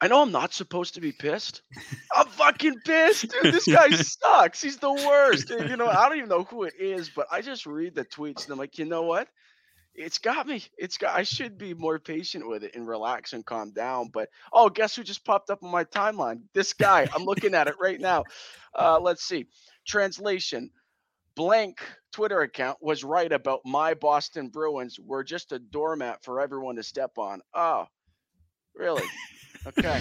I know I'm not supposed to be pissed. I'm fucking pissed, dude. This guy sucks. He's the worst. And, you know, I don't even know who it is, but I just read the tweets and I'm like, you know what? It's got me. It's got. I should be more patient with it and relax and calm down. But oh, guess who just popped up on my timeline? This guy. I'm looking at it right now. Uh, let's see. Translation: Blank Twitter account was right about my Boston Bruins. We're just a doormat for everyone to step on. Oh, really? Okay.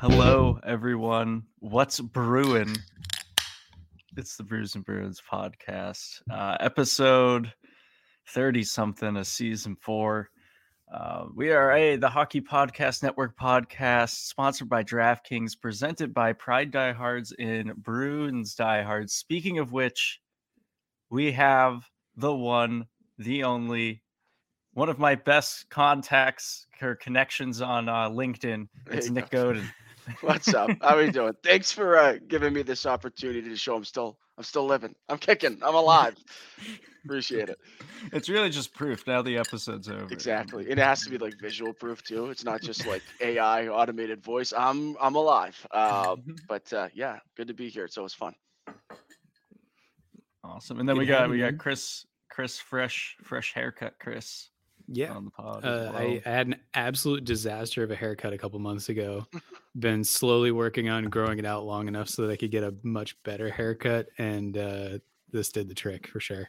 Hello, everyone. What's brewing? It's the Brews and Bruins podcast, uh, episode 30 something of season four. Uh, we are a the Hockey Podcast Network podcast sponsored by DraftKings, presented by Pride Diehards in Bruins Diehards. Speaking of which, we have the one, the only, one of my best contacts or connections on uh, LinkedIn. It's Nick go. Godin. What's up? How are you doing? Thanks for uh, giving me this opportunity to show I'm still I'm still living. I'm kicking. I'm alive. Appreciate it. It's really just proof now the episode's over. Exactly. And it has to be like visual proof too. It's not just like AI automated voice. I'm I'm alive. Uh, but uh, yeah, good to be here. It's always fun. Awesome. And then Good we got we got. Chris Chris fresh fresh haircut Chris Yeah. on the pod. Uh, well. I, I had an absolute disaster of a haircut a couple months ago. Been slowly working on growing it out long enough so that I could get a much better haircut, and uh, this did the trick for sure.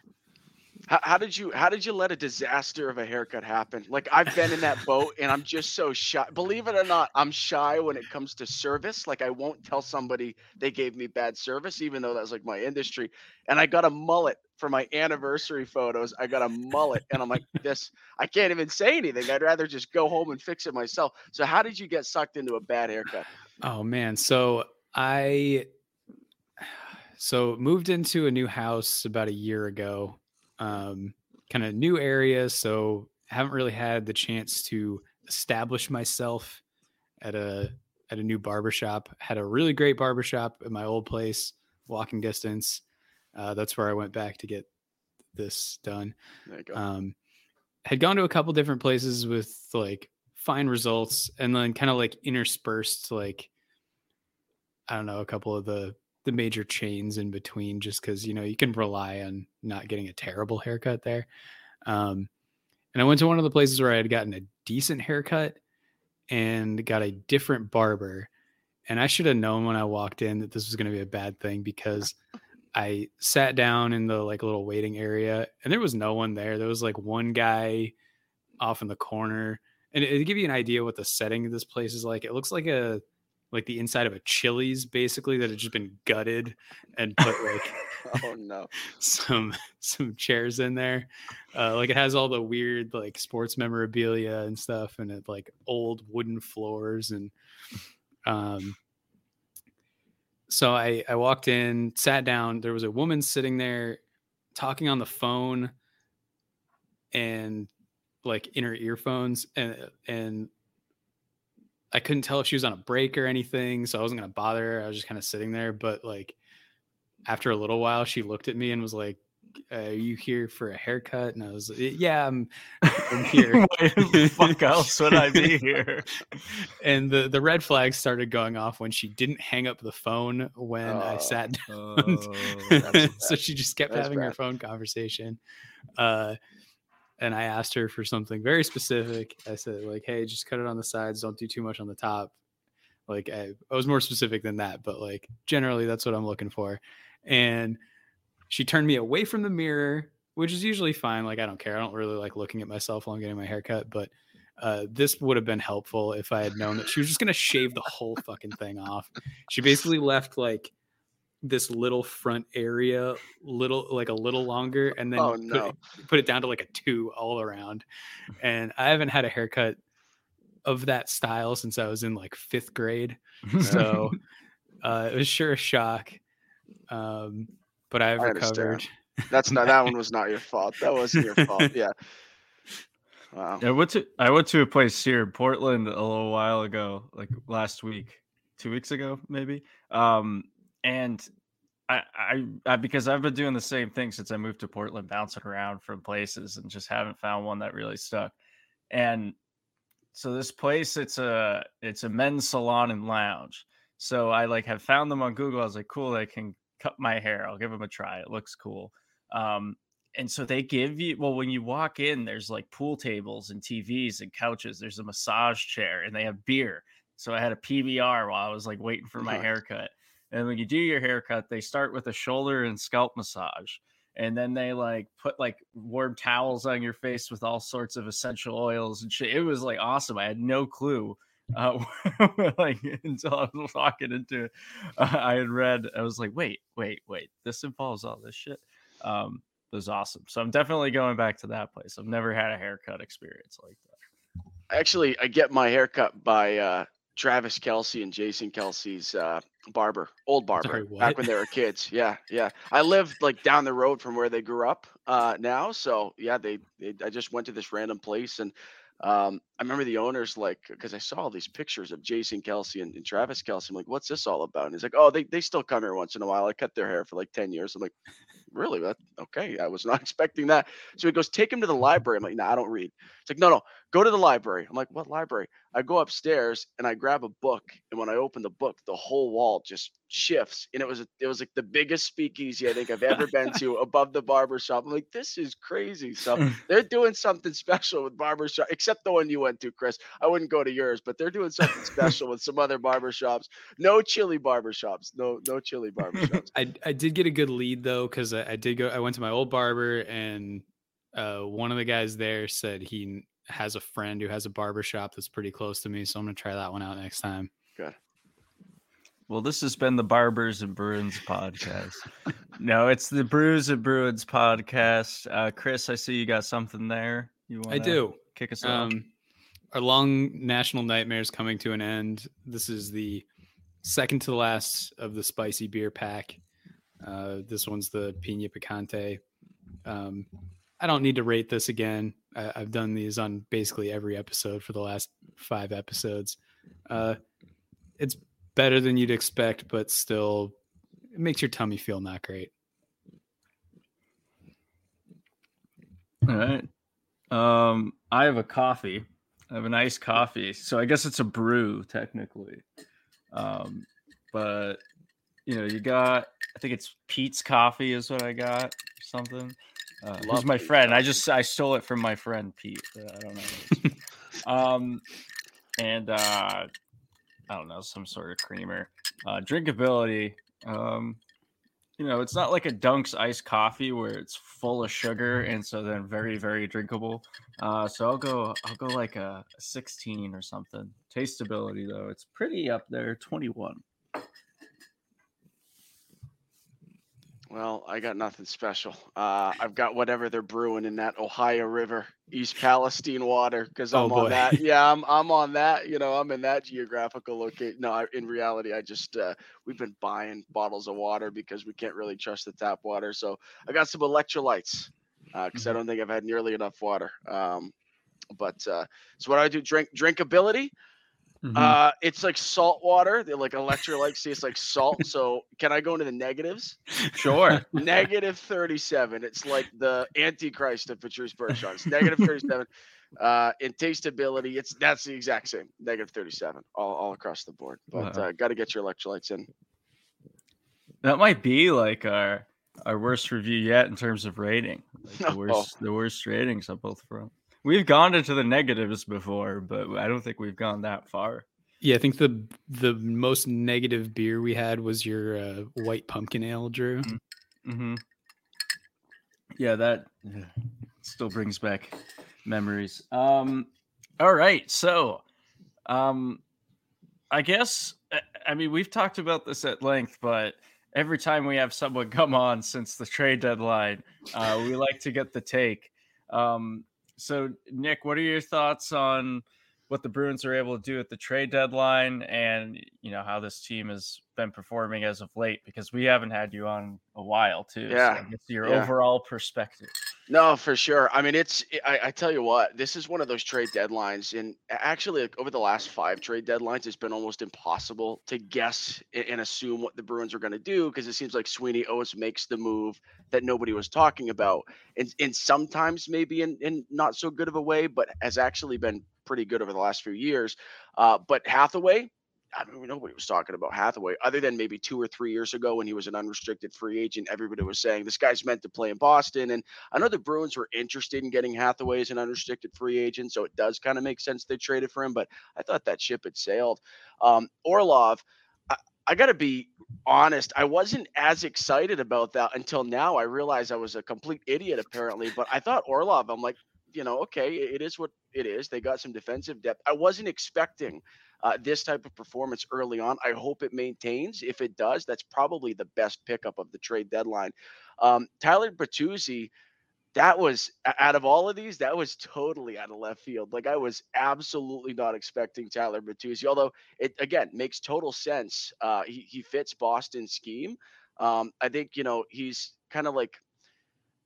How, how did you how did you let a disaster of a haircut happen? Like I've been in that boat and I'm just so shy. Believe it or not, I'm shy when it comes to service. Like I won't tell somebody they gave me bad service, even though that's like my industry. And I got a mullet for my anniversary photos. I got a mullet, and I'm like, this. I can't even say anything. I'd rather just go home and fix it myself. So how did you get sucked into a bad haircut? Oh man, so I so moved into a new house about a year ago. Um, kind of new area, so haven't really had the chance to establish myself at a at a new barbershop. Had a really great barbershop at my old place, walking distance. Uh, that's where I went back to get this done. There you go. Um, had gone to a couple different places with like fine results, and then kind of like interspersed like I don't know a couple of the the major chains in between, just because you know you can rely on not getting a terrible haircut there. Um, and I went to one of the places where I had gotten a decent haircut and got a different barber. And I should have known when I walked in that this was going to be a bad thing because I sat down in the like little waiting area and there was no one there. There was like one guy off in the corner. And to give you an idea what the setting of this place is like, it looks like a like the inside of a Chili's basically that had just been gutted and put like oh no. some some chairs in there. Uh, like it has all the weird like sports memorabilia and stuff, and it like old wooden floors and um. So I I walked in, sat down. There was a woman sitting there, talking on the phone, and like in her earphones, and and I couldn't tell if she was on a break or anything, so I wasn't gonna bother her. I was just kind of sitting there, but like after a little while, she looked at me and was like, "Are you here for a haircut?" And I was like, "Yeah, I'm, I'm here." Why the fuck else would I be here? and the the red flags started going off when she didn't hang up the phone when I Oh, sat Oh, so she just kept That's having her phone conversation. Uh, and I asked her for something very specific. I said, like, hey, just cut it on the sides. Don't do too much on the top. Like, I, I was more specific than that, but like, generally, that's what I'm looking for. And she turned me away from the mirror, which is usually fine. Like, I don't care. I don't really like looking at myself while I'm getting my hair cut, but uh, this would have been helpful if I had known that she was just going to shave the whole fucking thing off. She basically left like this little front area, little like a little longer, and then Oh, put, no. it, put it down to like a two all around. And I haven't had a haircut of that style since I was in like fifth grade, so uh, it was sure a shock. Um, but I've I understand. recovered. That's not that one was not your fault. That wasn't your fault. Yeah. Wow. I went to I went to a place here in Portland a little while ago, like last week, two weeks ago, maybe. Um, and I, I, I because I've been doing the same thing since I moved to Portland, bouncing around from places and just haven't found one that really stuck. And so this place, it's a it's a men's salon and lounge. So I like have found them on Google. I was like, cool, I can cut my hair. I'll give them a try. It looks cool. Um, and so they give you well when you walk in there's like pool tables and tvs and couches there's a massage chair and they have beer so i had a pbr while i was like waiting for my Nice. haircut and when you do your haircut they start with a shoulder and scalp massage and then they like put like warm towels on your face with all sorts of essential oils and shit it was like awesome i had no clue uh, like until I was walking into it, uh, I had read, I was like, wait, wait, wait, this involves all this shit. Um, it was awesome. So I'm definitely going back to that place. I've never had a haircut experience like that. Actually, I get my haircut by uh, Travis Kelce and Jason Kelce's uh, barber, old barber, Sorry, back when they were kids. Yeah, yeah. I lived like down the road from where they grew up uh, now, so yeah, they, they. I just went to this random place, and um, I remember the owners like because I saw all these pictures of Jason Kelce and, and Travis Kelce. I'm like, what's this all about? And he's like, oh, they they still come here once in a while. I cut their hair for like ten years. I'm like, really? That okay? I was not expecting that. So he goes, take him to the library. I'm like, no, I don't read. It's like, no, no, go to the library. I'm like, what library? I go upstairs and I grab a book, and when I open the book, the whole wall just shifts, and it was a, it was like the biggest speakeasy I think I've ever been to above the barber shop. I'm like, this is crazy. So they're doing something special with barbershop, except the one you went to, Chris. I wouldn't go to yours, but they're doing something special with some other barbershops. No chili barbershops. No, no chili barbershops. I I did get a good lead though because I, I did go. I went to my old barber and uh, one of the guys there said he has a friend who has a barber shop that's pretty close to me, so I'm gonna try that one out next time. Good. Well, this has been the Barbers and Bruins podcast. no, it's the Brews and Bruins podcast. Uh, Chris, I see you got something there. You want I do. kick us off? Um, our long national nightmares coming to an end. This is the second to the last of the spicy beer pack. Uh, this one's the Pina Picante. Um, I don't need to rate this again. I, I've done these on basically every episode for the last five episodes. Uh, it's better than you'd expect, but still, it makes your tummy feel not great. All right. Um, I have a coffee. I have a nice coffee. So I guess it's a brew technically. Um, but you know, you got I think it's Pete's coffee is what I got or something. Uh, who's my friend? I just I stole it from my friend Pete. I don't know. um, and uh, I don't know some sort of creamer. Uh, drinkability. Um, you know, it's not like a Dunk's iced coffee where it's full of sugar and so then very, very drinkable. Uh, so I'll go, I'll go like a, a 16 or something. Tasteability though, it's pretty up there, 21. Well, I got nothing special. Uh, I've got whatever they're brewing in that Ohio River, East Palestine water, because Oh, I'm boy. on that. Yeah, I'm I'm on that. You know, I'm in that geographical location. No, I, in reality, I just uh, we've been buying bottles of water because we can't really trust the tap water. So I got some electrolytes because I don't think I've had nearly enough water. Um, but uh, so what do I do? Drink drinkability. Mhm. Uh, it's like salt water. They like electrolytes taste like salt. So can I go into the negatives? sure. negative 37. It's like the antichrist of Patrice Bergeron. It's negative 37. Uh, in tasteability, it's that's the exact same. Negative 37 all, all across the board. But Wow. uh, got to get your electrolytes in. That might be like our our worst review yet in terms of rating. Like the Oh. worst the worst ratings on both fronts. We've gone into the negatives before, but I don't think we've gone that far. Yeah, I think the the most negative beer we had was your uh, white pumpkin ale, Drew. hmm Yeah, that still brings back memories. Um, all right, so, um, I guess I- I mean we've talked about this at length, but every time we have someone come on since the trade deadline, uh, we like to get the take. Um, so Nick, what are your thoughts on what the Bruins are able to do at the trade deadline and you know how this team has been performing as of late because we haven't had you on a while too. Yeah. So your Yeah. overall perspective. No, for sure. I mean, it's I, I tell you what, this is one of those trade deadlines, and actually, like, over the last five trade deadlines, it's been almost impossible to guess and assume what the Bruins are going to do because it seems like Sweeney always makes the move that nobody was talking about, and and sometimes maybe in in not so good of a way, but has actually been pretty good over the last few years. Uh, but Hathaway. I don't even know he was talking about Hathaway, other than maybe two or three years ago when he was an unrestricted free agent. Everybody was saying this guy's meant to play in Boston, and I know the Bruins were interested in getting Hathaway as an unrestricted free agent, so it does kind of make sense they traded for him. But I thought that ship had sailed. Um, Orlov, I, I got to be honest, I wasn't as excited about that until now. I realized I was a complete idiot apparently. But I thought Orlov, I'm like, you know, okay, it is what it is. They got some defensive depth. I wasn't expecting uh, this type of performance early on. I hope it maintains. If it does, that's probably the best pickup of the trade deadline. Um, Tyler Bertuzzi, that was out of all of these, that was totally out of left field. Like I was absolutely not expecting Tyler Bertuzzi, although it again makes total sense. Uh, he he fits Boston's scheme. Um, I think you know he's kind of like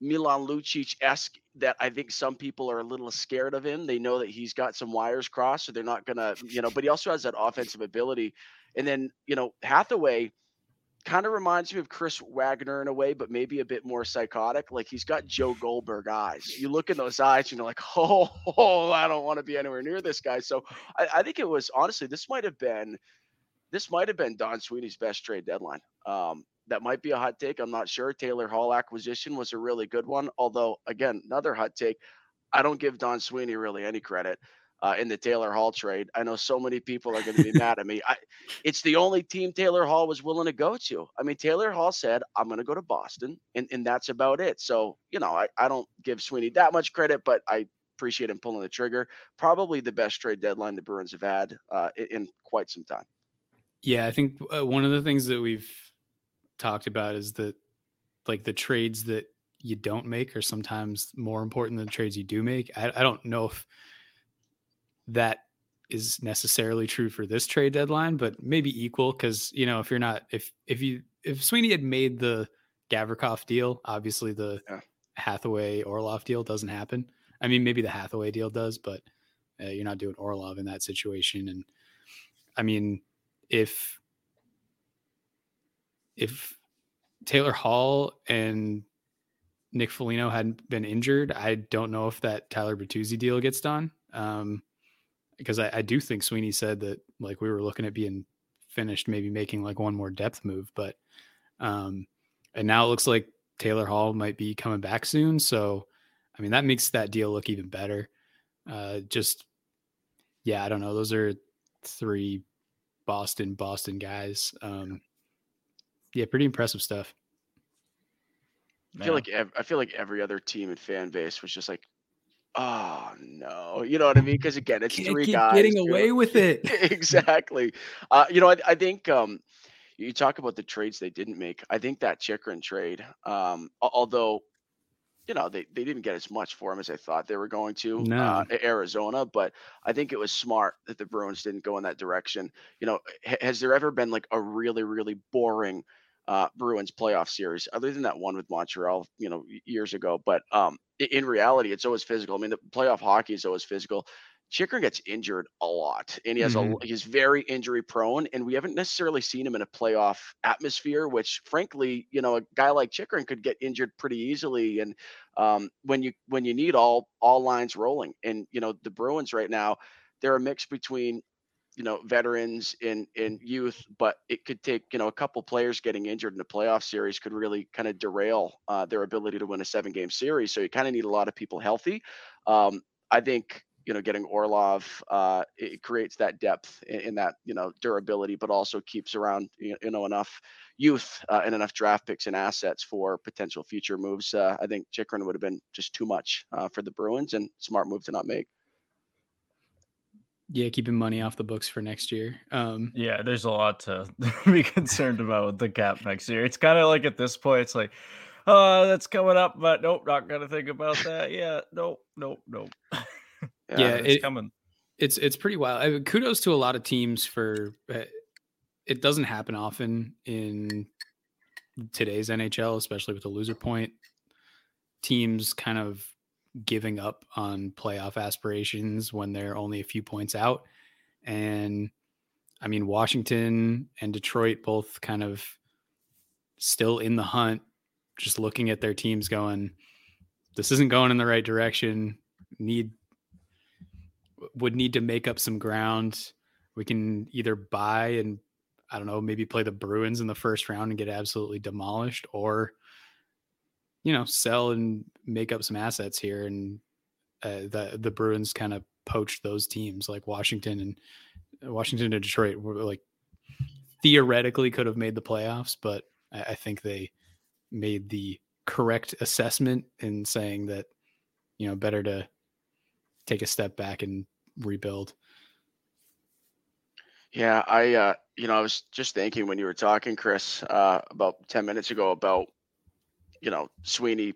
Milan Lucic esque that I think some people are a little scared of him. They know that he's got some wires crossed, so they're not gonna, you know, but he also has that offensive ability. And then, you know, Hathaway kind of reminds me of Chris Wagner in a way, but maybe a bit more psychotic. Like he's got Joe Goldberg eyes. You look in those eyes and you're like, oh, oh I don't want to be anywhere near this guy. So I, I think it was honestly, this might have been this might have been Don Sweeney's best trade deadline. Um, that might be a hot take. I'm not sure. Taylor Hall acquisition was a really good one. Although, again, another hot take. I don't give Don Sweeney really any credit uh, in the Taylor Hall trade. I know so many people are going to be mad at me. I, it's the only team Taylor Hall was willing to go to. I mean, Taylor Hall said, I'm going to go to Boston, and, and that's about it. So, you know, I, I don't give Sweeney that much credit, but I appreciate him pulling the trigger. Probably the best trade deadline the Bruins have had uh, in, in quite some time. Yeah, I think uh, one of the things that we've talked about is that like the trades that you don't make are sometimes more important than the trades you do make. I, I don't know if that is necessarily true for this trade deadline, but maybe equal because you know if you're not if if you if Sweeney had made the Gavrikov deal, obviously the Yeah. Hathaway Orlov deal doesn't happen. I mean, maybe the Hathaway deal does, but uh, you're not doing Orlov in that situation. And I mean, if if Taylor Hall and Nick Foligno hadn't been injured, I don't know if that Tyler Bertuzzi deal gets done. Um, because I, I do think Sweeney said that like we were looking at being finished, maybe making like one more depth move, but um, and now it looks like Taylor Hall might be coming back soon. So, I mean, that makes that deal look even better. Uh, just yeah, I don't know. Those are three Boston Boston guys. Um, yeah, pretty impressive stuff. I feel like ev- I feel like every other team and fan base was just like, oh no, you know what I mean? Because again, it's Can't three keep guys getting doing- away with it. exactly. Uh, you know, I, I think um, you talk about the trades they didn't make. I think that Chychrun trade, um, although you know they, they didn't get as much for him as I thought they were going to uh, No. A- Arizona, but I think it was smart that the Bruins didn't go in that direction. You know, has there ever been like a really really boring uh, Bruins playoff series other than that one with Montreal, you know, years ago? But um, in reality, it's always physical. I mean, the playoff hockey is always physical. Chychrun gets injured a lot, and he has Mhm. a he's very injury prone, and we haven't necessarily seen him in a playoff atmosphere. Which, frankly, you know, a guy like Chychrun could get injured pretty easily. And um, when you when you need all all lines rolling, and you know, the Bruins right now, they're a mix between you know veterans and and youth, but it could take you know a couple players getting injured in a playoff series could really kind of derail uh, their ability to win a seven game series. So you kind of need a lot of people healthy. Um, I think you know getting Orlov uh, it creates that depth in, in that you know durability, but also keeps around you know enough youth uh, and enough draft picks and assets for potential future moves. Uh, I think Chychrun would have been just too much uh, for the Bruins and smart move to not make. Yeah, keeping money off the books for next year. Um, Yeah, there's a lot to be concerned about with the cap next year. It's kind of like at this point, it's like, oh, that's coming up, but nope, not gonna think about that. Yeah, nope, nope, nope. Yeah, it's it- coming. It's it's pretty wild. I mean, kudos to a lot of teams for uh, it doesn't happen often in today's NHL, especially with the loser point. Teams kind of giving up on playoff aspirations when they're only a few points out. And I mean, Washington and Detroit both kind of still in the hunt, just looking at their teams going, this isn't going in the right direction. Need would need to make up some ground. We can either buy and I don't know, maybe play the Bruins in the first round and get absolutely demolished, or you know, sell and make up some assets here. And uh, the the Bruins kind of poached those teams like Washington and uh, Washington and Detroit were like theoretically could have made the playoffs, but I, I think they made the correct assessment in saying that you know better to take a step back and rebuild. Yeah, I uh, you know, I was just thinking when you were talking, Chris, uh, about ten minutes ago about you know Sweeney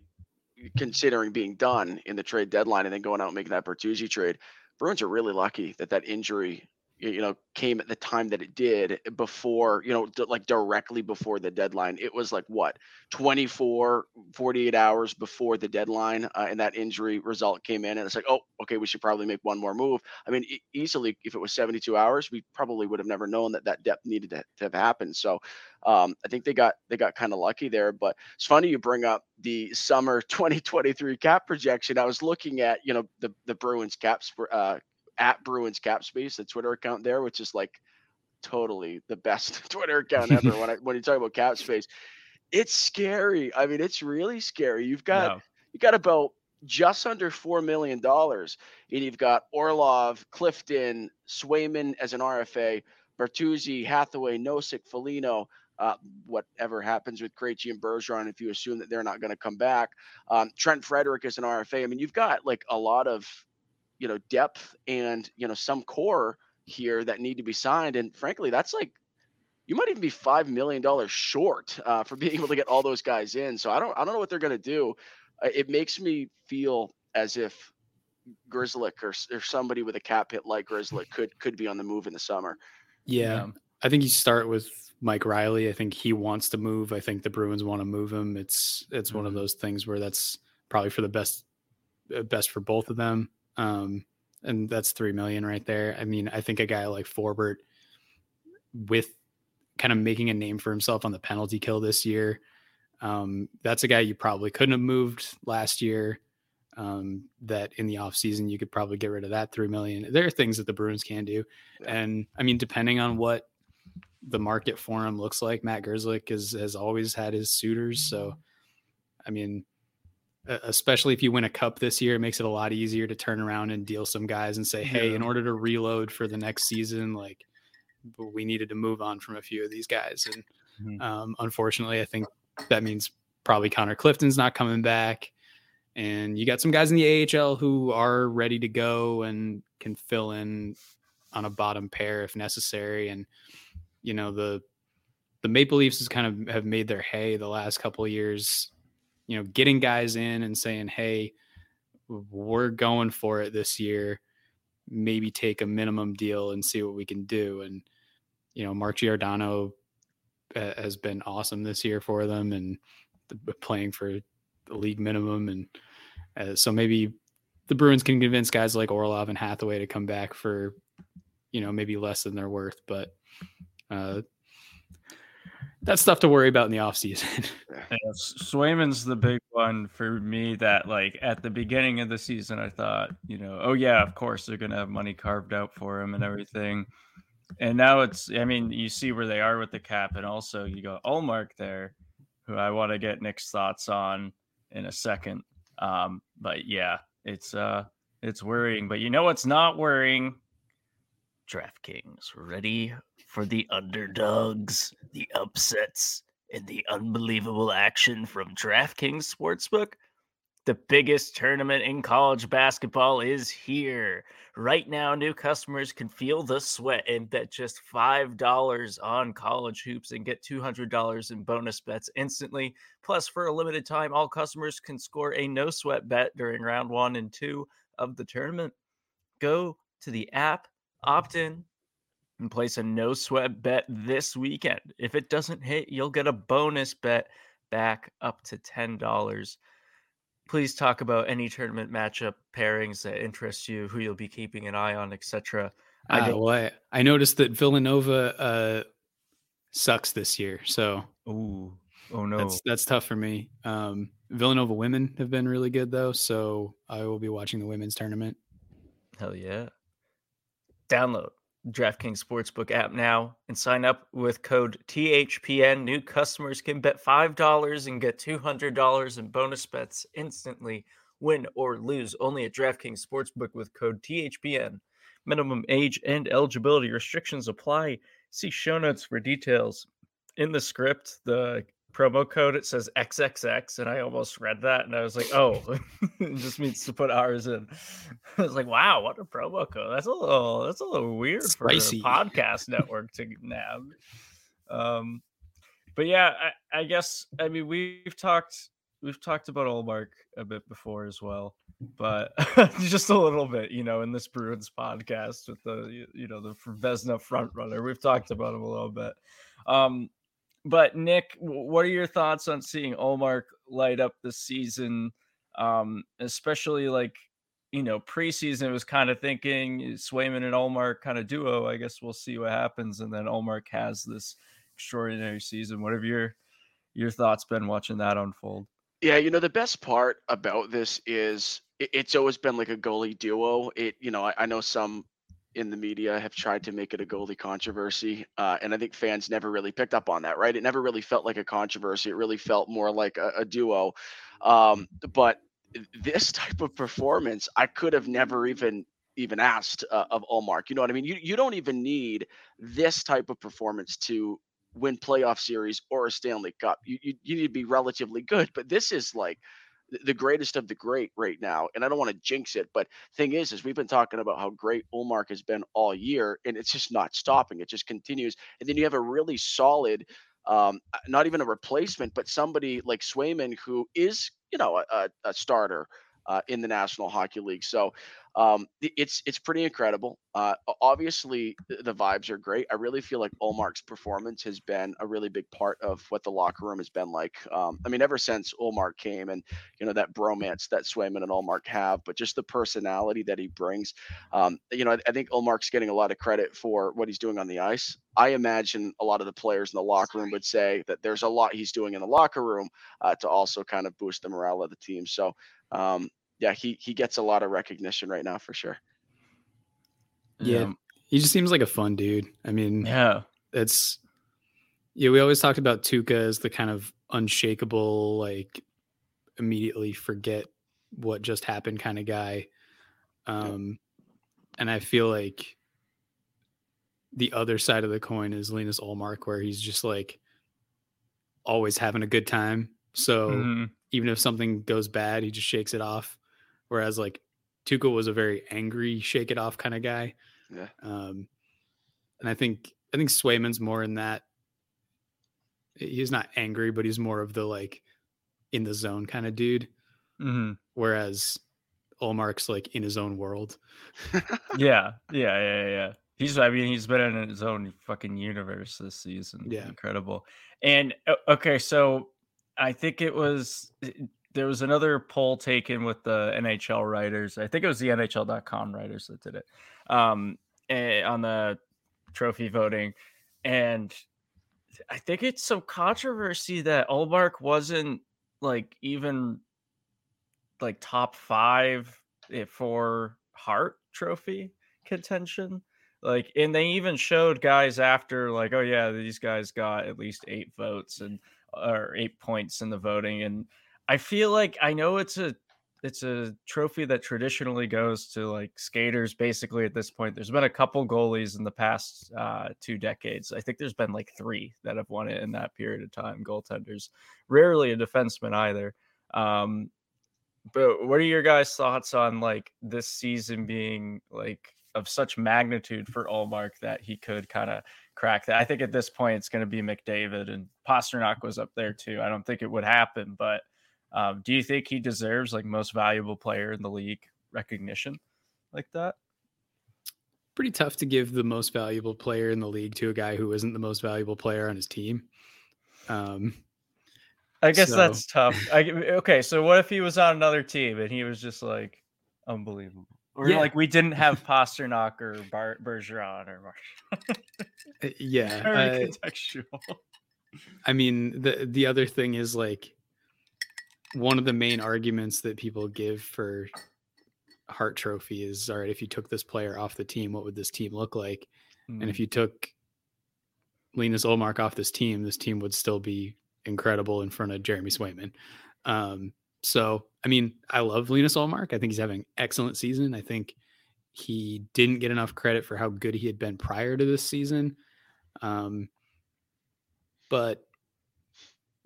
considering being done in the trade deadline and then going out and making that Bertuzzi trade. Bruins are really lucky that that injury you know came at the time that it did before you know like directly before the deadline. It was like what 24 48 hours before the deadline uh, and that injury result came in and it's like oh okay we should probably make one more move. I mean easily if it was 72 hours we probably would have never known that that depth needed to, to have happened. So um, i think they got they got kind of lucky there but it's funny you bring up the summer 2023 cap projection. I was looking at you know the the bruins caps uh, at Bruins Cap Space, the Twitter account there, which is like totally the best Twitter account ever. when I when you talk about cap space, it's scary. I mean, it's really scary. You've got no. you got about just under four million dollars, and you've got Orlov, Clifton, Swayman as an RFA, Bertuzzi, Hathaway, Nosek, Foligno. Uh, whatever happens with Krejci and Bergeron, if you assume that they're not going to come back, um, Trent Frederic is an RFA. I mean, you've got like a lot of you know depth and you know some core here that need to be signed and frankly that's like you might even be five million dollars short uh, for being able to get all those guys in so i don't i don't know what they're going to do uh, it makes me feel as if Grzelcyk or, or somebody with a cap hit like Grzelcyk could could be on the move in the summer yeah um, i think you start with mike Reilly. i think he wants to move i think the bruins want to move him it's it's mm-hmm. one of mm-hmm. those things where that's probably for the best uh, best for both of them um, and that's three million right there. I mean, I think a guy like Forbort with kind of making a name for himself on the penalty kill this year. Um, that's a guy you probably couldn't have moved last year. Um, that in the offseason you could probably get rid of that three million. There are things that the Bruins can do. Yeah. And I mean, depending on what the market for him looks like, Matt Grzelcyk is, has always had his suitors. So I mean, especially if you win a cup this year, it makes it a lot easier to turn around and deal some guys and say, hey, yeah. in order to reload for the next season, like we needed to move on from a few of these guys. And mm-hmm. um, unfortunately, I think that means probably Connor Clifton's not coming back. And you got some guys in the AHL who are ready to go and can fill in on a bottom pair if necessary. And, you know, the the Maple Leafs has kind of have made their hay the last couple years you know, getting guys in and saying, "Hey, we're going for it this year. Maybe take a minimum deal and see what we can do." And you know, Mark Giordano uh, has been awesome this year for them and playing for the league minimum, and uh, so maybe the Bruins can convince guys like Orlov and Hathaway to come back for you know maybe less than they're worth, but. Uh, that's stuff to worry about in the offseason. yeah, Swayman's the big one for me that like at the beginning of the season I thought, you know, oh yeah, of course they're gonna have money carved out for him and everything. And now it's I mean, you see where they are with the cap, and also you got Ullmark there, who I want to get Nick's thoughts on in a second. Um, but yeah, it's uh it's worrying. But you know what's not worrying? DraftKings ready for the underdogs, the upsets, and the unbelievable action from DraftKings Sportsbook? The biggest tournament in college basketball is here. Right now, new customers can feel the sweat and bet just $5 on college hoops and get $200 in bonus bets instantly. Plus, for a limited time, all customers can score a no sweat bet during round one and two of the tournament. Go to the app, opt in, and place a no sweat bet this weekend. If it doesn't hit, you'll get a bonus bet back up to $10. Please talk about any tournament matchup pairings that interest you, who you'll be keeping an eye on, etc. I, uh, well, I, I noticed that Villanova uh, sucks this year, so ooh, oh no, that's that's tough for me. Um, Villanova women have been really good though, so I will be watching the women's tournament. Hell yeah! Download DraftKings Sportsbook app now and sign up with code THPN. New customers can bet $5 and get $200 in bonus bets instantly, win or lose. Only at DraftKings Sportsbook with code THPN. Minimum age and eligibility restrictions apply. See show notes for details. In the script, the promo code it says XXX, and I almost read that, and I was like, "Oh, it just means to put ours in." I was like, "Wow, what a promo code! That's a little that's a little weird Spicy. for a podcast network to nab." Um, but yeah, I, I guess I mean we've talked we've talked about Ullmark a bit before as well, but just a little bit, you know, in this Bruins podcast with the you know the Vezina front runner, we've talked about him a little bit. Um, but Nick, what are your thoughts on seeing Ullmark light up the season? Um, especially like you know, preseason was kind of thinking Swayman and Ullmark kind of duo. I guess we'll see what happens, and then Ullmark has this extraordinary season. What have your your thoughts been watching that unfold? Yeah, you know, the best part about this is it's always been like a goalie duo. It, you know, I, I know some in the media have tried to make it a goalie controversy. Uh, and I think fans never really picked up on that, right? It never really felt like a controversy. It really felt more like a, a duo. Um, but this type of performance, I could have never even even asked uh, of Ullmark. You know what I mean? You you don't even need this type of performance to win playoff series or a Stanley Cup. You, you you need to be relatively good, but this is like the greatest of the great right now. And I don't want to jinx it, but thing is, is we've been talking about how great Ullmark has been all year, and it's just not stopping. It just continues. And then you have a really solid, um, not even a replacement, but somebody like Swayman who is, you know, a, a starter uh, in the National Hockey League. So um, it's it's pretty incredible. Uh, obviously, the vibes are great. I really feel like Ullmark's performance has been a really big part of what the locker room has been like. Um, I mean, ever since Ullmark came and you know that bromance that Swayman and Ullmark have, but just the personality that he brings. Um, you know, I, I think Ullmark's getting a lot of credit for what he's doing on the ice. I imagine a lot of the players in the locker room would say that there's a lot he's doing in the locker room uh, to also kind of boost the morale of the team. So um, yeah, he he gets a lot of recognition right now for sure. Yeah, um, he just seems like a fun dude. I mean, yeah, it's yeah. We always talked about Tuukka as the kind of unshakable, like immediately forget what just happened kind of guy. Um, and I feel like the other side of the coin is Linus Ullmark, where he's just like always having a good time. So mm-hmm. even if something goes bad, he just shakes it off. Whereas like Tuukka was a very angry, shake it off kind of guy. Yeah. Um, and I think I think Swayman's more in that. He's not angry, but he's more of the like in the zone kind of dude. Mm-hmm. Whereas Ullmark's like in his own world. yeah, yeah, yeah, yeah. He's, I mean, he's been in his own fucking universe this season. Yeah, incredible. And okay, so I think it was there was another poll taken with the NHL writers. I think it was the NHL.com writers that did it um, eh, on the trophy voting, and I think it's some controversy that Ullmark wasn't like even like top five eh, for Hart Trophy contention. Like, and they even showed guys after, like, oh yeah, these guys got at least eight votes and or eight points in the voting, and I feel like I know it's a it's a trophy that traditionally goes to like skaters basically at this point. There's been a couple goalies in the past uh, two decades. I think there's been like three that have won it in that period of time goaltenders. Rarely a defenseman either. Um, but what are your guys thoughts on like this season being like of such magnitude for Ullmark that he could kind of crack that? I think at this point it's going to be mcdavid and pastrnak was up there too. I don't think it would happen but um, do you think he deserves like most valuable player in the league recognition like that? pretty tough to give the most valuable player in the league to a guy who isn't the most valuable player on his team. Um, I guess So- that's tough. I, okay, so what if he was on another team and he was just like unbelievable? Or Yeah. like we didn't have Pastrnak or Bar- Bergeron or uh, yeah, uh, contextual. I mean, the the other thing is like one of the main arguments that people give for Hart Trophy is all right, if you took this player off the team, what would this team look like? And Mm. if you took Linus Ullmark off this team, this team would still be incredible in front of Jeremy Swayman. Um, so, I mean, I love Linus Ullmark. I think he's having an excellent season. I think he didn't get enough credit for how good he had been prior to this season. Um, but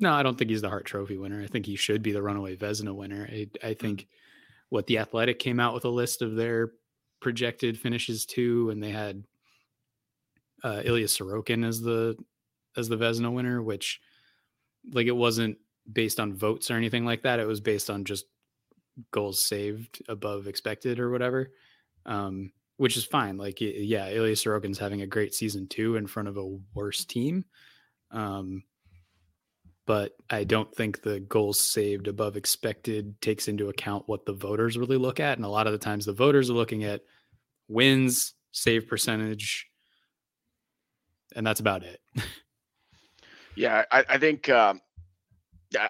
no, I don't think he's the Hart Trophy winner. I think he should be the runaway Vezina winner. I, I think what the Athletic came out with a list of their projected finishes too, and they had uh, Ilya Sorokin as the as the Vezina winner, which like it wasn't based on votes or anything like that. It was based on just goals saved above expected or whatever, um, which is fine. Like yeah, Ilya Sorokin's having a great season too in front of a worse team. Um, but I don't think the goals saved above expected takes into account what the voters really look at. And a lot of the times the voters are looking at wins, save percentage, and that's about it. Yeah, I, I think um,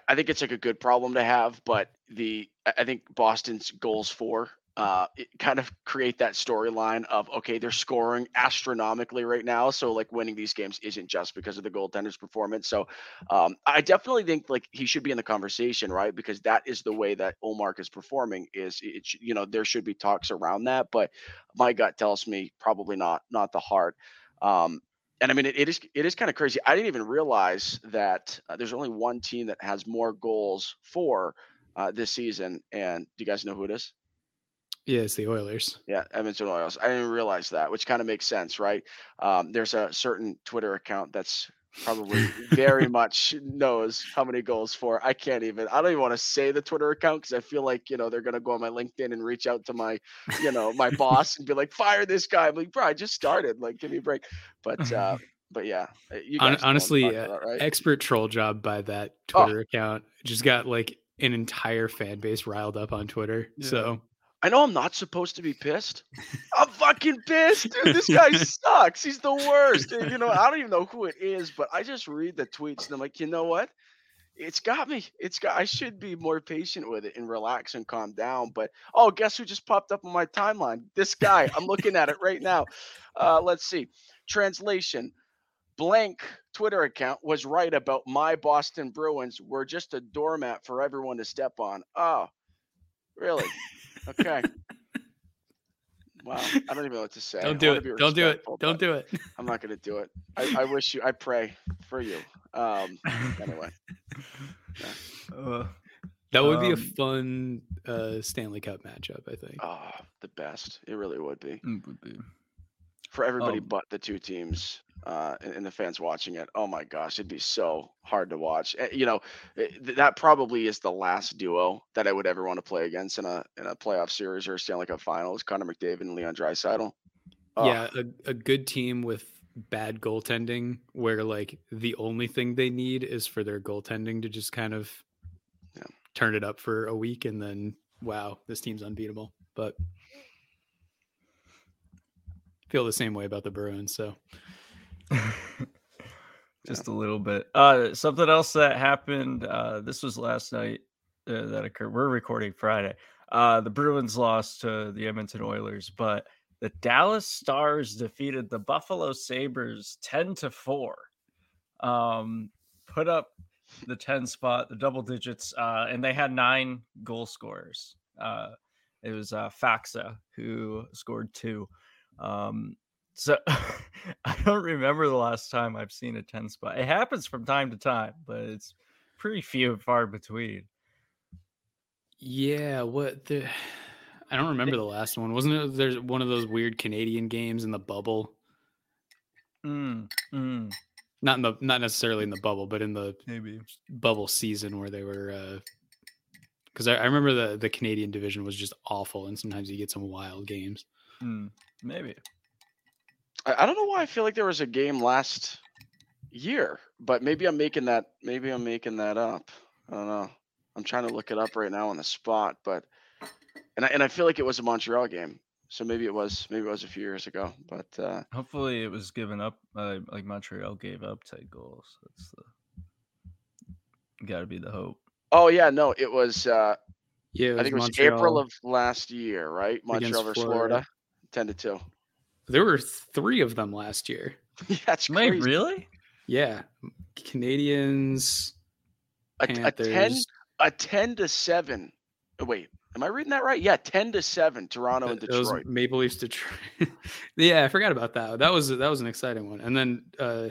I think it's like a good problem to have, but the I I think Boston's goals for uh kind of create that storyline of okay, they're scoring astronomically right now, so like winning these games isn't just because of the goaltender's performance. So um I definitely think like he should be in the conversation, right? Because that is the way that Ullmark is performing. Is it you know there should be talks around that, but my gut tells me probably not not the Hart. Um, and I mean, it, it is it is kind of crazy. I didn't even realize that uh, there's only one team that has more goals for uh, this season. And do you guys know who it is? Yeah, it's the Oilers. Yeah, Edmonton Oilers. I didn't realize that, which kind of makes sense, right? Um, there's a certain Twitter account that's probably very much knows how many goals for. I can't even. I don't even want to say the Twitter account because I feel like you know they're gonna go on my LinkedIn and reach out to my, you know, my boss and be like, fire this guy. I'm like, bro, I just started. Like, give me a break. But uh, but yeah, uh, you guys know what I'm honestly, talking uh, right? Expert troll job by that Oh. Twitter account. Just got like an entire fan base riled up on Twitter. Yeah. So I know I'm not supposed to be pissed. I'm fucking pissed, dude. This guy sucks. He's the worst. Dude, You know, I don't even know who it is, but I just read the tweets and I'm like, you know what? It's got me. It's got. I should be more patient with it and relax and calm down. But oh, guess who just popped up on my timeline? This guy. I'm looking at it right now. Uh, let's see. Translation. Blank Twitter account was right about my Boston Bruins. We're just a doormat for everyone to step on. Oh, really? Okay. Wow. I don't even know what to say. Don't do it. Don't do it. Don't do it. I'm not going to do it. I, I wish you, I pray for you. Um, anyway. Uh, That would be a Um, fun uh, Stanley Cup matchup, I think. Oh, the best. It really would be it would be. For everybody Um, but the two teams uh, and, and the fans watching it. Oh my gosh, it'd be so hard to watch. Eh, You know, eh, th- that probably is the last duo that I would ever want to play against in a in a playoff series or Stanley Cup Finals. Connor McDavid and Leon Draisaitl. Oh, Yeah, a, a good team with bad goaltending where like the only thing they need is for their goaltending to just kind of Yeah. turn it up for a week and then wow, this team's unbeatable. But feel the same way about the Bruins, so Just a little bit. Uh, something else that happened. Uh, this was last night uh, that occurred. We're recording Friday. Uh, the Bruins lost to the Edmonton Oilers, but the Dallas Stars defeated the Buffalo Sabres ten to four. Um, put up the ten spot, the double digits, uh, and they had nine goal scorers. Uh, it was uh, Faksa who scored two. Um, so I don't remember the last time I've seen a 10 spot. It happens from time to time, but it's pretty few and far between. yeah, what the I don't remember the last one. Wasn't it there's one of those weird Canadian games in the bubble? Mm, mm, Not in the not necessarily in the bubble, but in the maybe. bubble season where they were uh because I, I remember the the Canadian division was just awful and sometimes you get some wild games. Mm, maybe. I, I don't know why I feel like there was a game last year, but maybe I'm making that. Maybe I'm making that up. I don't know. I'm trying to look it up right now on the spot, but and I and I feel like it was a Montreal game. So maybe it was maybe it was a few years ago, but uh, Hopefully, it was given up. Uh, like Montreal gave up ten goals. That's the got to be the hope. oh yeah, no, it was. Uh, Yeah, I think it was April of last year, right? Montreal versus Florida, Florida. Ten to two. There were three of them last year. That's it's Wait, really? Yeah, Canadiens, A, a ten a ten to seven. oh, Wait, am I reading that right? Yeah, ten to seven. Toronto and Th- those Detroit. Maple Leafs, Detroit. yeah, I forgot about that. That was that was an exciting one. And then, uh,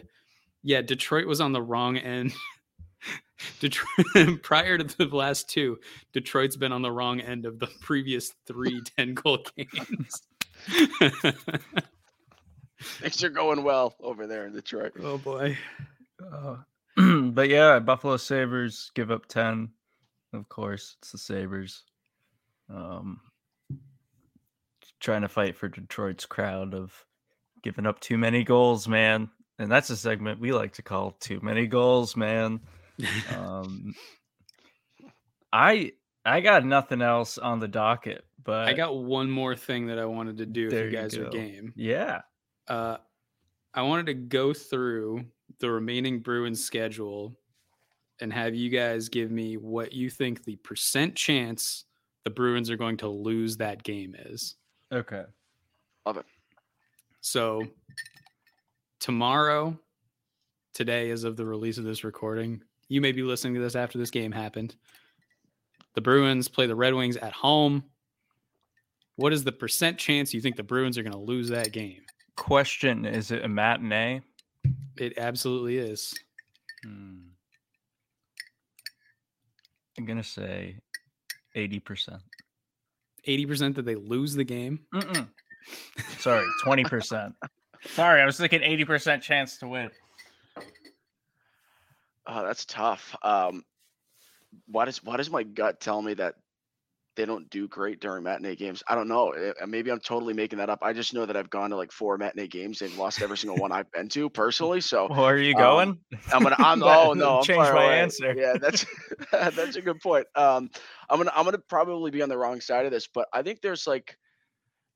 yeah, Detroit was on the wrong end. Detroit prior to the last two, Detroit's been on the wrong end of the previous three 10 goal games. Things are going well over there in Detroit. oh boy. Uh, but yeah, Buffalo Sabres give up ten. Of course, it's the Sabres. Um, trying to fight for Detroit's crowd of giving up too many goals, man. And that's a segment we like to call "Too Many Goals, Man." Um, I I got nothing else on the docket, but I got one more thing that I wanted to do if There you you guys are game. yeah. Uh, I wanted to go through the remaining Bruins schedule and have you guys give me what you think the percent chance the Bruins are going to lose that game is. Okay. Love it. So tomorrow, today, is of the release of this recording, you may be listening to this after this game happened. The Bruins play the Red Wings at home. What is the percent chance you think the Bruins are going to lose that game? Question: Is it a matinee? It absolutely is. Hmm. I'm gonna say eighty percent. 80% that they lose the game. Mm-mm. Sorry, twenty percent. Sorry, I was thinking eighty percent chance to win. Oh, that's tough. Um, why does why does my gut tell me that they don't do great during matinee games? I don't know. Eh, Maybe I'm totally making that up. I just know that I've gone to like four matinee games. They've lost every single one I've been to personally. So Where are you Um, going? I'm gonna. I'm. Oh no! I'm change my away. answer. Yeah, that's that's a good point. Um, I'm gonna. I'm gonna probably be on the wrong side of this, but I think there's like,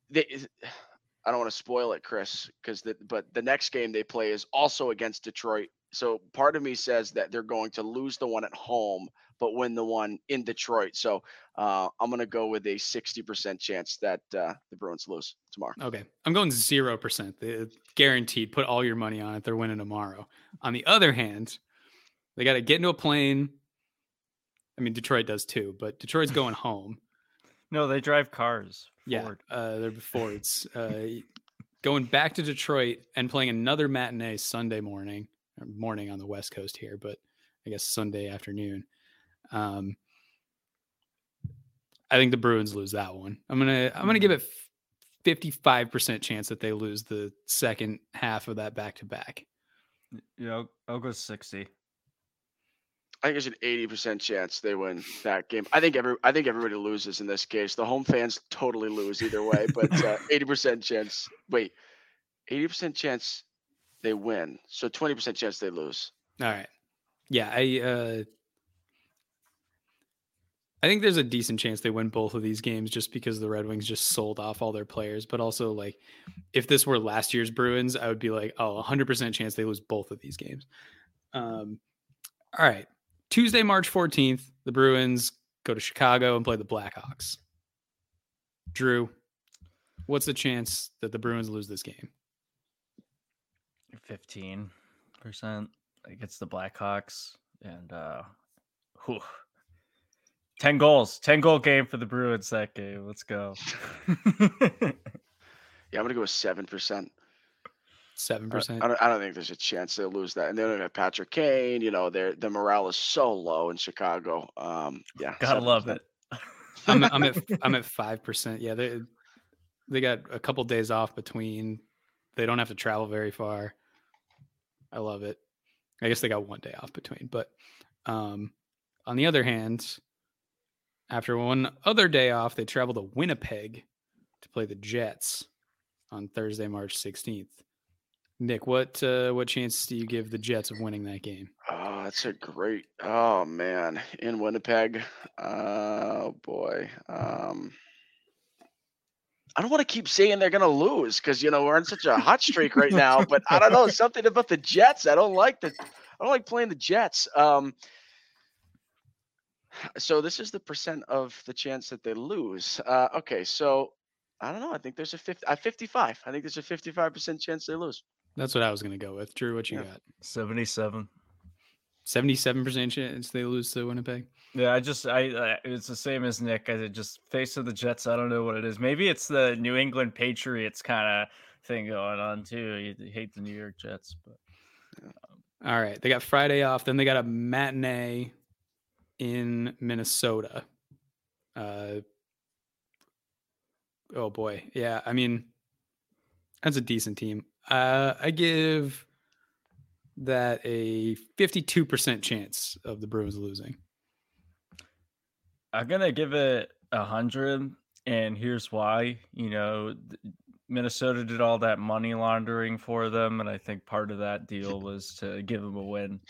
they. I don't want to spoil it, Chris, because the but the next game they play is also against Detroit. So part of me says that they're going to lose the one at home, but win the one in Detroit. So uh, I'm gonna go with a 60% chance that uh, the Bruins lose tomorrow. Okay. I'm going 0%. They- Guaranteed. Put all your money on it. They're winning tomorrow. On the other hand, they got to get into a plane. I mean, Detroit does too, but Detroit's going home. No, they drive cars. Yeah, uh, they're Fords. Uh, going back to Detroit and playing another matinee Sunday morning, or morning on the West Coast here, but I guess Sunday afternoon. Um, I think the Bruins lose that one. I'm gonna I'm gonna give it fifty five percent chance that they lose the second half of that back to back. Yeah, I'll, I'll go sixty. I think there's an eighty percent chance they win that game. I think every I think everybody loses in this case. The home fans totally lose either way, but uh, eighty percent chance. Wait, eighty percent chance they win. So twenty percent chance they lose. All right. Yeah, I uh I think there's a decent chance they win both of these games just because the Red Wings just sold off all their players, but also like if this were last year's Bruins, I would be like, "Oh, 100% chance they lose both of these games." Um all right. Tuesday, March 14th, the Bruins go to Chicago and play the Blackhawks. Drew, what's the chance that the Bruins lose this game? Fifteen percent against the Blackhawks, and uh, whew. ten goals, ten goal game for the Bruins that game. Let's go. Yeah, I'm gonna go with seven percent. 7%. I don't, think there's a chance they'll lose that. And they don't have Patrick Kane. You know, their the morale is so low in Chicago. Um, yeah, Gotta love 7%. it. I'm I'm at I'm at five percent. Yeah, they they got a couple days off between. They don't have to travel very far. I love it. I guess they got one day off between, but um, on the other hand, after one other day off, they travel to Winnipeg to play the Jets on Thursday, March 16th. Nick, what uh, what chance do you give the Jets of winning that game? Oh, that's a great. Oh man, in Winnipeg. Oh boy. Um, I don't want to keep saying they're gonna lose because you know we're on such a hot streak right now. But I don't know something about the Jets. I don't like the. I don't like playing the Jets. Um, so this is the percent of the chance that they lose. Uh, okay, so I don't know. I think there's a 50, uh, 55. I think there's a 55% chance they lose. That's what I was going to go with. Drew, what you Yeah. got? 77. 77% chance they lose to Winnipeg. Yeah, I just I, I it's the same as Nick. I just face of the Jets. I don't know what it is. Maybe it's the New England Patriots kind of thing going on too. You you hate the New York Jets, but All right. They got Friday off. Then they got a matinee in Minnesota. Uh, oh, boy. Yeah. I mean, that's a decent team. Uh, I give that a 52% chance of the Bruins losing. I'm gonna give it a hundred, and here's why. You know, th- Minnesota did all that money laundering for them, and I think part of that deal was to give them a win.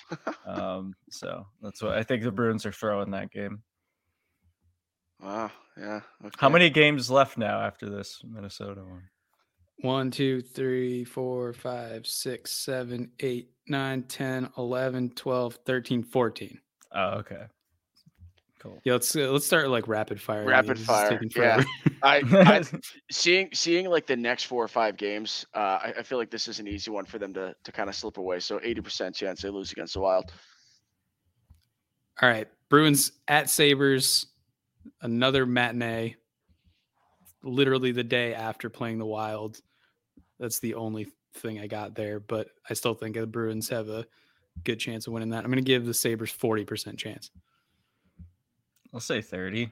Um, so that's what I think the Bruins are throwing that game. Wow. Yeah. Okay. How many games left now after this Minnesota one? One, two, three, four, five, six, seven, eight, nine, 10, 11, 12, 13, 14. Oh, okay. Cool. Yeah, let's uh, let's start like rapid fire. I Rapid mean, fire, yeah. I, I seeing seeing like the next four or five games, uh, I, I feel like this is an easy one for them to to kind of slip away. So eighty percent chance they lose against the Wild. All right, Bruins at Sabres, another matinee. Literally the day after playing the Wild. That's the only thing I got there, but I still think the Bruins have a good chance of winning that. I'm going to give the Sabres 40% chance. I'll say 30.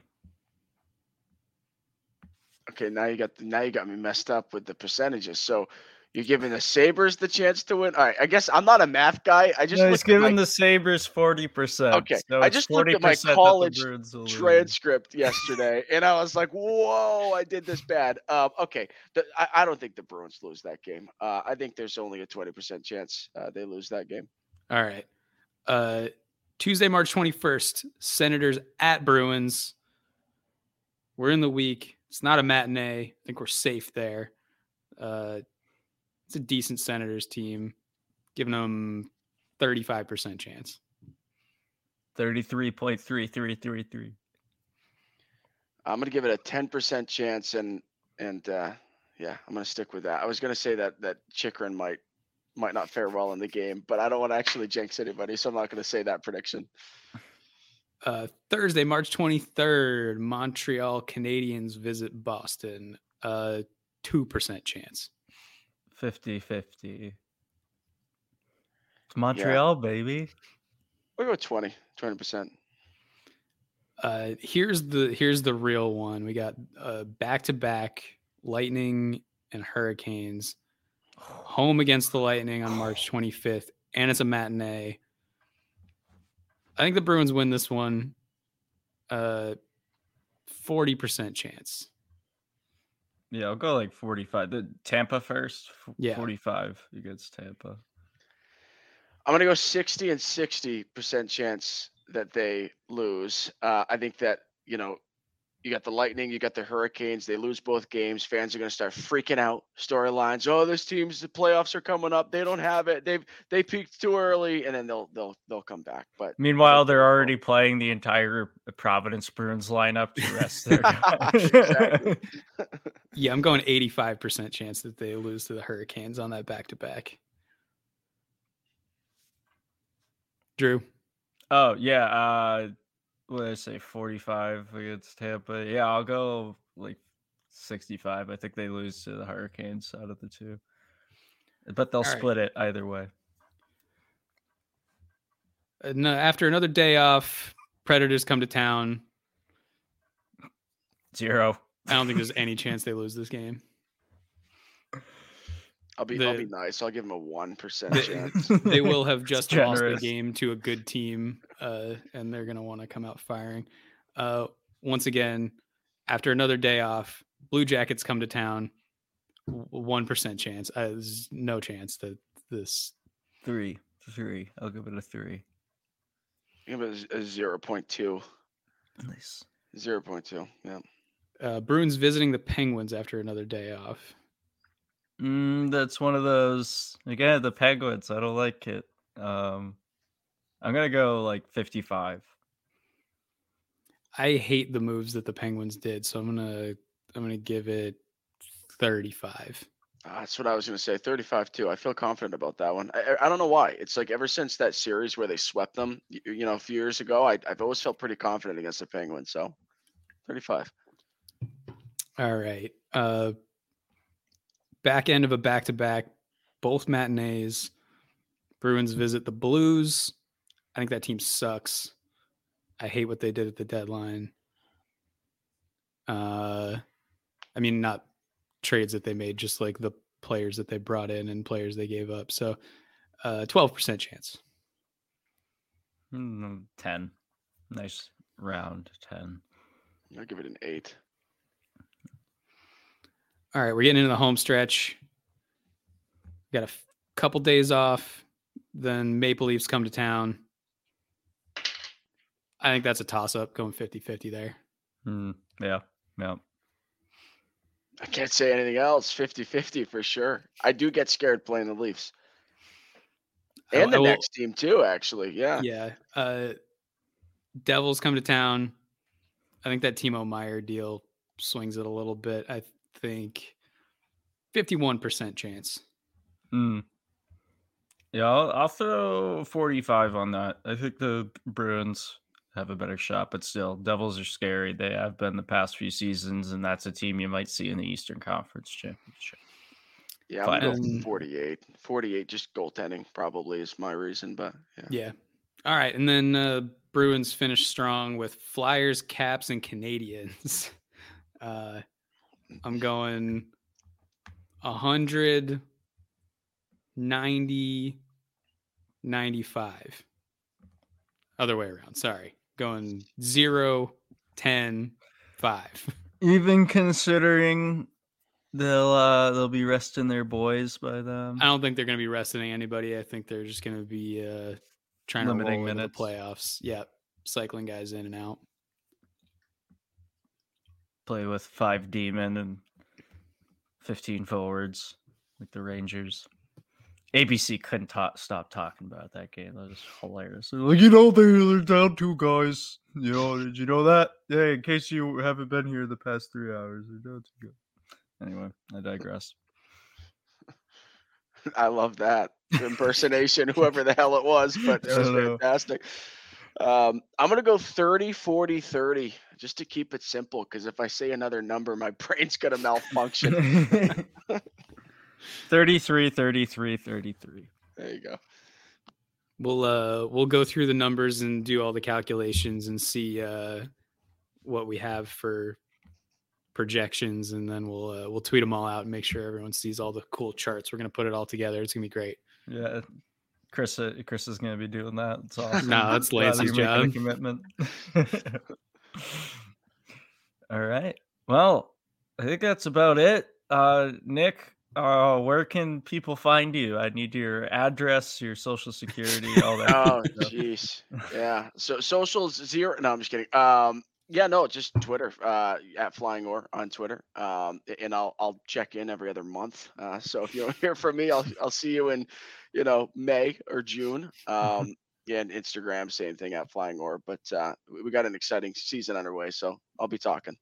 Okay, now you got now you got me messed up with the percentages. So you're giving the Sabres the chance to win. All right, I guess I'm not a math guy. I just No, he's looked at my the Sabres 40%. Okay, so I it's just looked at my 40% that the college Bruins will lose. transcript yesterday, and I was like, "Whoa, I did this bad." Um, okay, the, I, I don't think the Bruins lose that game. Uh, I think there's only a twenty percent chance uh, they lose that game. All right. Uh, Tuesday, March 21st, Senators at Bruins. We're in the week. It's not a matinee. I think we're safe there. Uh, it's a decent Senators team, giving them 35% chance. 33.3333. I'm gonna give it a ten percent chance, and and uh, yeah, I'm gonna stick with that. I was gonna say that that Chychrun might might not fare well in the game, but I don't want to actually jinx anybody, so I'm not gonna say that prediction. Uh, Thursday, March 23rd, Montreal Canadiens visit Boston. Uh, 2% chance. 50 50. It's Montreal, baby. We'll go 20, 20 percent. Uh, here's the here's the real one. We got uh, back-to-back Lightning and Hurricanes home against the Lightning on March 25th, and it's a matinee. I think the Bruins win this one. Uh, 40% chance. Yeah, I'll go like 45. The Tampa first. f- Yeah. 45 against Tampa. I'm gonna go 60 and 60 percent chance that they lose. Uh, I think that you know, you got the Lightning, you got the Hurricanes. They lose both games. Fans are gonna start freaking out. Storylines. Oh, this team's the playoffs are coming up. They don't have it. They've they peaked too early, and then they'll they'll they'll come back. But Meanwhile, they're already playing the entire Providence Bruins lineup to rest their Exactly. Yeah, I'm going 85% chance that they lose to the Hurricanes on that back-to-back. Drew, Oh, yeah. Uh, what did I say? 45 against Tampa. Yeah, I'll go like 65. I think they lose to the Hurricanes out of the two. But they'll All right. split it either way. no, after another day off, Predators come to town. Zero. I don't think there's any chance they lose this game. I'll be I'll be nice. I'll give them a one percent chance. They will have just lost the game to a good team, uh, and they're going to want to come out firing. Uh, once again, after another day off, Blue Jackets come to town. one percent chance. Uh, there's no chance that this. Three, three. I'll give it a three. Give it a, a zero point two. Nice. Zero point two. Yeah. Uh, Bruins visiting the Penguins after another day off. Mm, that's one of those. Again, the Penguins. I don't like it. Um, I'm gonna go like 55. I hate the moves that the Penguins did, so I'm gonna I'm gonna give it 35. Uh, that's what I was going to say. 35 too. I feel confident about that one. I, I- I don't know why. It's like ever since that series where they swept them, you, you know, a few years ago, I, I've always felt pretty confident against the Penguins. So 35. All right. Uh back end of a back to back, both matinees. Bruins visit the Blues. I think that team sucks. I hate what they did at the deadline. Uh I mean not trades that they made, just like the players that they brought in and players they gave up. So uh 12% chance. Mm, 10. Nice round 10. I'll give it an eight. All right, we're getting into the home stretch. Got a f- couple days off. Then Maple Leafs come to town. I think that's a toss up going 50 50 there. Mm, yeah. Yeah. I can't say anything else. 50 50 for sure. I do get scared playing the Leafs and the will- next team too, actually. Yeah. Yeah. Uh, Devils come to town. I think that Timo Meier deal swings it a little bit. I think 51% chance. Mm. Yeah, I'll, I'll throw 45 on that. I think the Bruins have a better shot, but still, Devils are scary. They have been the past few seasons, and that's a team you might see in the Eastern Conference Championship. Yeah. I'm going go 48. 48, just goaltending probably is my reason. But yeah. Yeah. All right. And then uh, Bruins finish strong with Flyers, Caps, and Canadiens. Uh, I'm going 100, 90, 95. Other way around. Sorry. Going 0, 10, 5. Even considering they'll uh, they'll be resting their boys by then. I don't think they're going to be resting anybody. I think they're just going to be uh, trying Limiting to roll minutes. the playoffs. Yep. Cycling guys in and out. Play with five demon and 15 forwards like the Rangers. ABC couldn't ta- stop talking about that game. That was hilarious. They're like, you know, they're, they're down two guys. You know, did you know that? Yeah, in case you haven't been here the past three hours, they're down two guys. Anyway, I digress. I love that impersonation, whoever the hell it was, but it was don't know. Fantastic. Um, I'm going to go 30, 40, 30, just to keep it simple. Because if I say another number, my brain's going to malfunction. 33, 33, 33. there you go. We'll uh we'll go through the numbers and do all the calculations and see uh what we have for projections and then we'll uh, we'll tweet them all out and make sure everyone sees all the cool charts. We're gonna put it all together. It's gonna be great. Yeah, Chris. Uh, Chris is gonna be doing that. It's awesome. No, that's Lance's job. commitment. All right. Well, I think that's about it. Uh, Nick, uh, where can people find you? I need your address, your social security, all that. Oh, jeez. Yeah. So socials zero. No, I'm just kidding. Um, yeah, no, just Twitter. Uh, at Flying Or on Twitter. Um, and I'll I'll check in every other month. Uh, so if you don't hear from me, I'll I'll see you in, you know, May or June. Um, yeah, and Instagram, same thing at Flying Or. But uh, we we got an exciting season underway, so I'll be talking.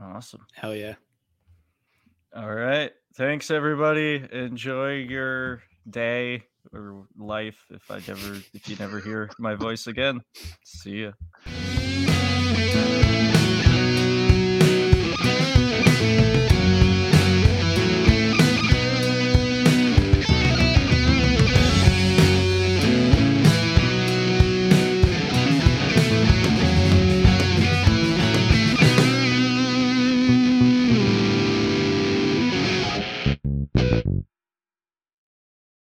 Awesome. Hell yeah. All right. Thanks, everybody. Enjoy your day or life. If I never, if you never hear my voice again, see ya. Música